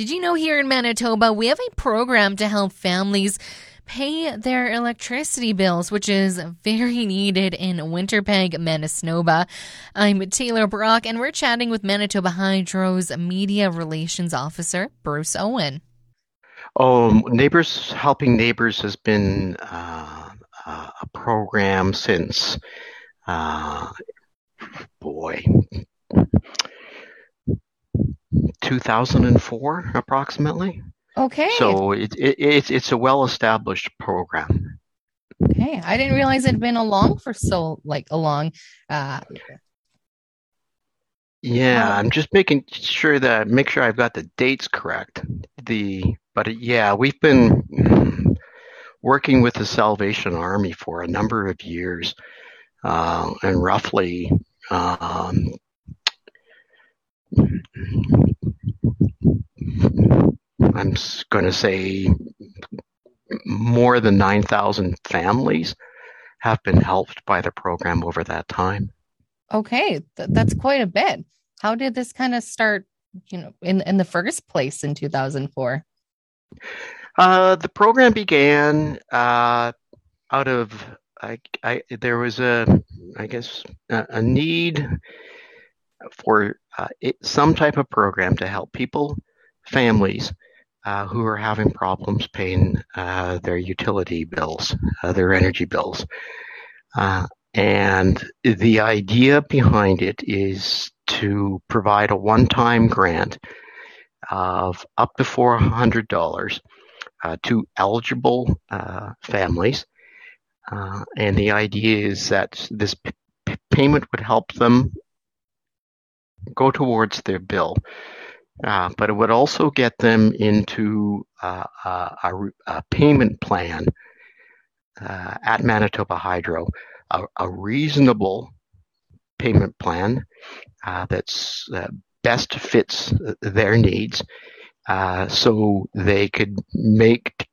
Did you know here in Manitoba we have a program to help families pay their electricity bills, which is very needed in Winterpeg, Manitoba. I'm Taylor Brock, and we're chatting with Manitoba Hydro's Media Relations Officer, Bruce Owen. Oh, Neighbors Helping Neighbors has been uh, a program since, uh, boy, 2004 approximately. Okay. So it, it, it's it's a well established program. Okay, I didn't realize it had been along for so like a long. Uh, yeah, I'm just making sure that make sure I've got the dates correct. The but yeah, we've been working with the Salvation Army for a number of years, uh, and roughly um, I'm going to say more than 9,000 families have been helped by the program over that time. Okay, th- that's quite a bit. How did this kind of start, you know, in in the first place in 2004? Uh, the program began uh, out of I, I, there was a I guess a, a need for uh, it, some type of program to help people, families uh, who are having problems paying uh, their utility bills, uh, their energy bills. Uh, and the idea behind it is to provide a one-time grant of up to $400 uh, to eligible families. and the idea is that this p- payment would help them go towards their bill. Uh, but it would also get them into uh, a, a, payment plan uh, at Manitoba Hydro, a, a reasonable payment plan uh, that's uh, best fits their needs, uh, so they could make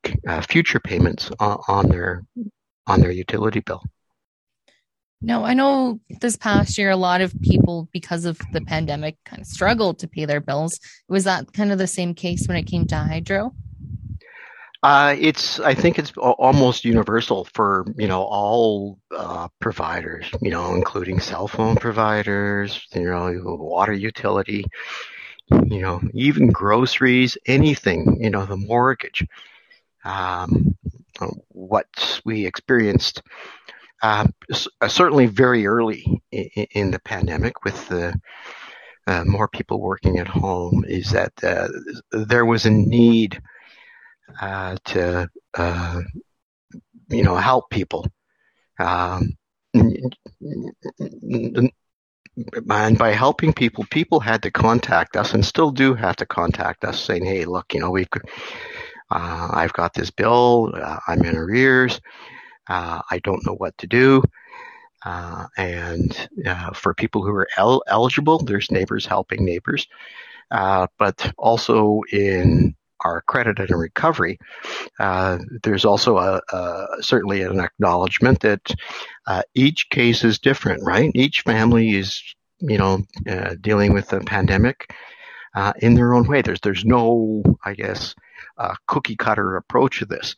future payments on, on their on their utility bill. No, I know this past year, a lot of people, because of the pandemic, kind of struggled to pay their bills. Was that kind of the same case when it came to hydro? Uh, it's, I think it's almost universal for, you know, all uh, providers, you know, including cell phone providers, you know, water utility, you know, even groceries, anything, you know, the mortgage. Um, what we experienced uh, uh, certainly very early in, in, the pandemic with the uh, more people working at home is that uh, there was a need uh, to uh, you know help people. Um, and by helping people people had to contact us and still do have to contact us saying hey look you know we've I've got this bill I'm in arrears uh, I don't know what to do. Uh, and uh, for people who are el- eligible, there's neighbors helping neighbors. Uh, but also in our credit and recovery, uh, there's also a, a, certainly an acknowledgement that uh, each case is different, right? Each family is, you know, dealing with the pandemic in their own way. There's there's no, I guess, cookie cutter approach to this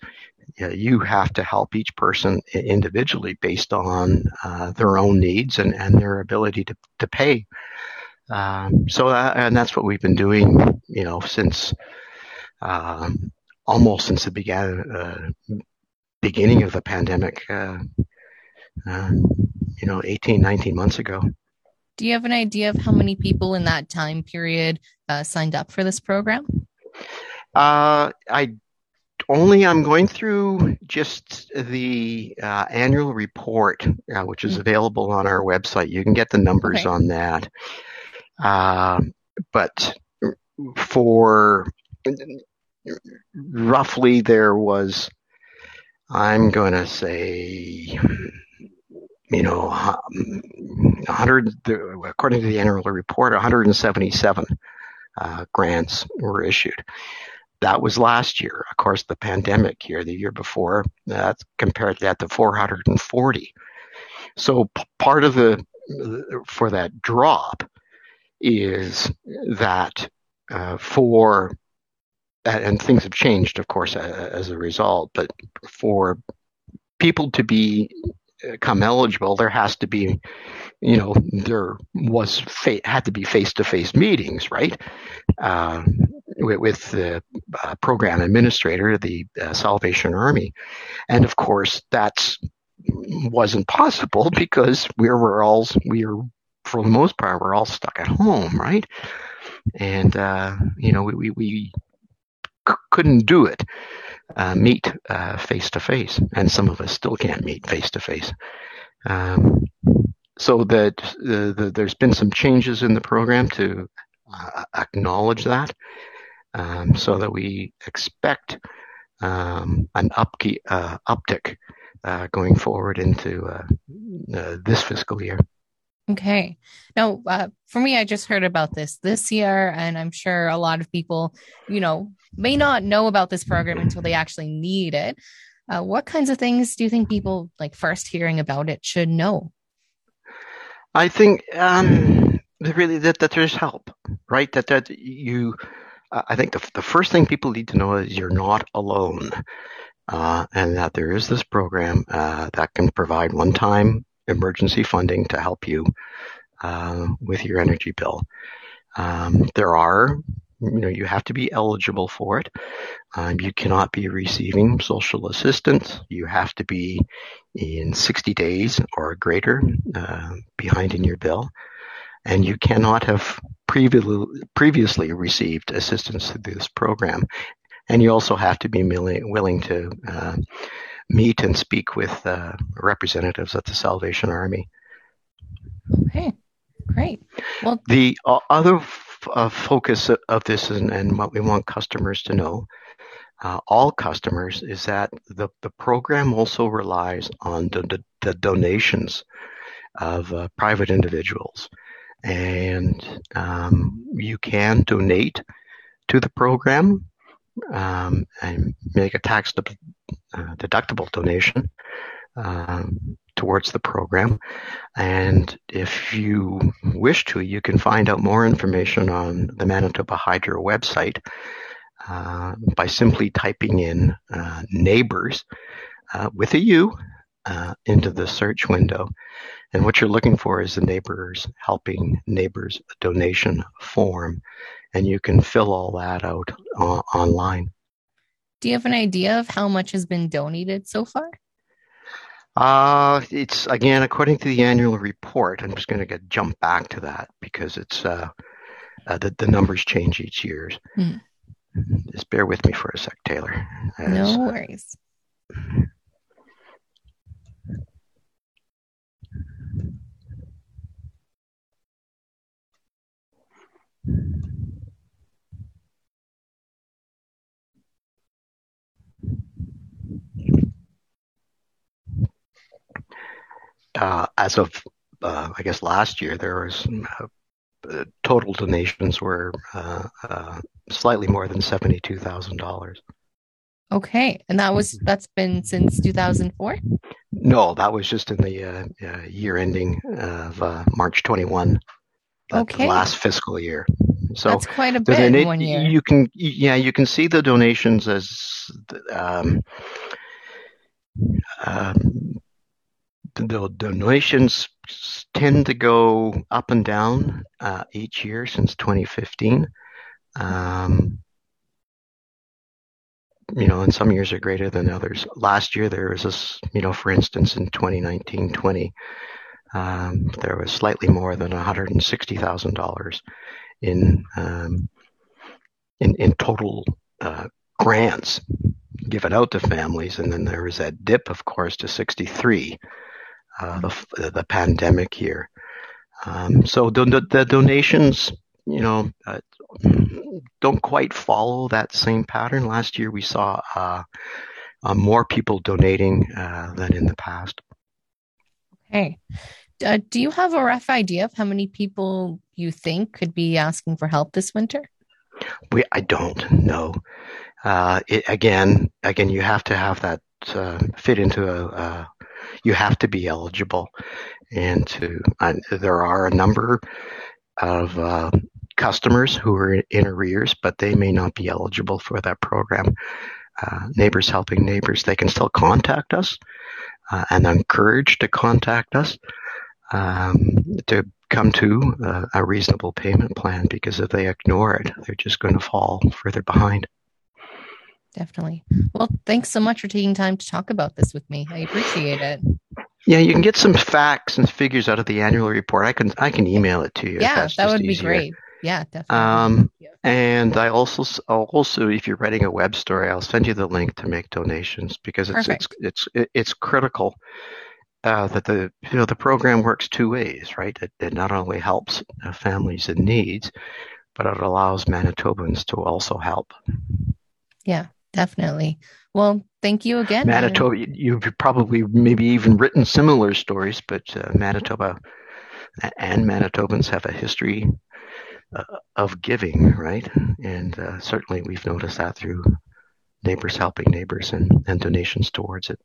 you have to help each person individually based on uh, their own needs and, and their ability to, to pay. Um, so, uh, and that's what we've been doing, you know, since um, almost since the began, uh, beginning of the pandemic, uh, uh, you know, 18, 19 months ago. Do you have an idea of how many people in that time period uh, signed up for this program? I only I'm going through just the uh, annual report, uh, which is mm. available on our website. You can get the numbers okay. on that. Uh, but for roughly, there was, I'm going to say, you know, 100, according to the annual report, 177 uh, grants were issued. That was last year. Of course, the pandemic year, the year before, that compared that to 440. So p- part of the for that drop is that uh, for and things have changed, of course, as a result. But for people to be come eligible, there has to be, you know, there was fa- had to be face to face meetings, right? Uh, with, the uh, program administrator, the uh, Salvation Army, and of course that's wasn't possible because we were all we were for the most part we're all stuck at home, right? And uh, you know we we, we c- couldn't do it uh, meet face to face, and some of us still can't meet face to face. So that the, the, there's been some changes in the program to uh, acknowledge that, um, so that we expect um, an upkey, uh, uptick uh, going forward into uh, uh, this fiscal year. Okay. Now, uh, for me, I just heard about this this year, and I'm sure a lot of people, you know, may not know about this program until they actually need it. Uh, what kinds of things do you think people like first hearing about it should know? I think um, really that, that there's help, right? That that you, I think the the first thing people need to know is you're not alone, uh, and that there is this program uh, that can provide one-time emergency funding to help you uh, with your energy bill. Um, there are, you know, you have to be eligible for it. Um, you cannot be receiving social assistance. You have to be in 60 days or greater uh, behind in your bill. And you cannot have previously, previously received assistance through this program. And you also have to be willing to uh, meet and speak with uh, representatives at the Salvation Army. Okay, great. Well, the uh, other f- uh, focus of this and, and, what we want customers to know, uh, all customers, is that the, the program also relies on the, the, the donations of uh, private individuals. And um, you can donate to the program um, and make a tax uh, deductible donation um, towards the program. And if you wish to, you can find out more information on the Manitoba Hydro website uh, by simply typing in uh, neighbors uh, with a U uh, into the search window. And what you're looking for is the neighbors helping neighbors donation form. And you can fill all that out uh, online. Do you have an idea of how much has been donated so far? Uh, it's again according to the annual report. I'm just going to get jump back to that because it's uh, uh, the the numbers change each year. Mm. Just bear with me for a sec, Taylor. As, no worries. uh, as of uh, I guess last year, there was uh, total donations were uh, uh, slightly more than seventy two thousand dollars. Okay, and that was that's been since two thousand four. No, that was just in the uh, year ending of March twenty one. Okay. last fiscal year. So that's quite a bit in one year. You can, yeah, you can see the donations as um, um, the donations tend to go up and down uh, each year since 2015. Um, you know, and some years are greater than others. Last year there was this, you know, for instance, in 2019-20, um, there was slightly more than $160,000 in, um, in in total uh, grants given out to families, and then there was that dip, of course, to 63 uh, the, the pandemic year. Um, so the, the, donations, you know, uh, don't quite follow that same pattern. Last year we saw uh, uh more people donating uh, than in the past. Okay. Uh, do you have a rough idea of how many people you think could be asking for help this winter? We, I don't know. It, again, again, you have to have that fit into a, a you have to be eligible. And to, uh, there are a number of uh, customers who are in arrears, but they may not be eligible for that program. Uh, neighbors helping neighbors, they can still contact us uh, and encouraged to contact us um, to come to a, a reasonable payment plan because if they ignore it, they're just going to fall further behind. Definitely. Well, thanks so much for taking time to talk about this with me. I appreciate it. Yeah, you can get some facts and figures out of the annual report. I can I can email it to you. Yeah, that would be easier. great. Yeah, definitely. Um, and I also also if you're writing a web story, I'll send you the link to make donations because it's Perfect. it's it's it's critical uh, that the you know the program works two ways, right? It, it not only helps uh, families in needs, but it allows Manitobans to also help. Yeah, definitely. Well, thank you again. Manitoba, you've probably maybe even written similar stories, but uh, Manitoba and Manitobans have a history uh, of giving, right? And uh, certainly we've noticed that through neighbors helping neighbors and, and donations towards it.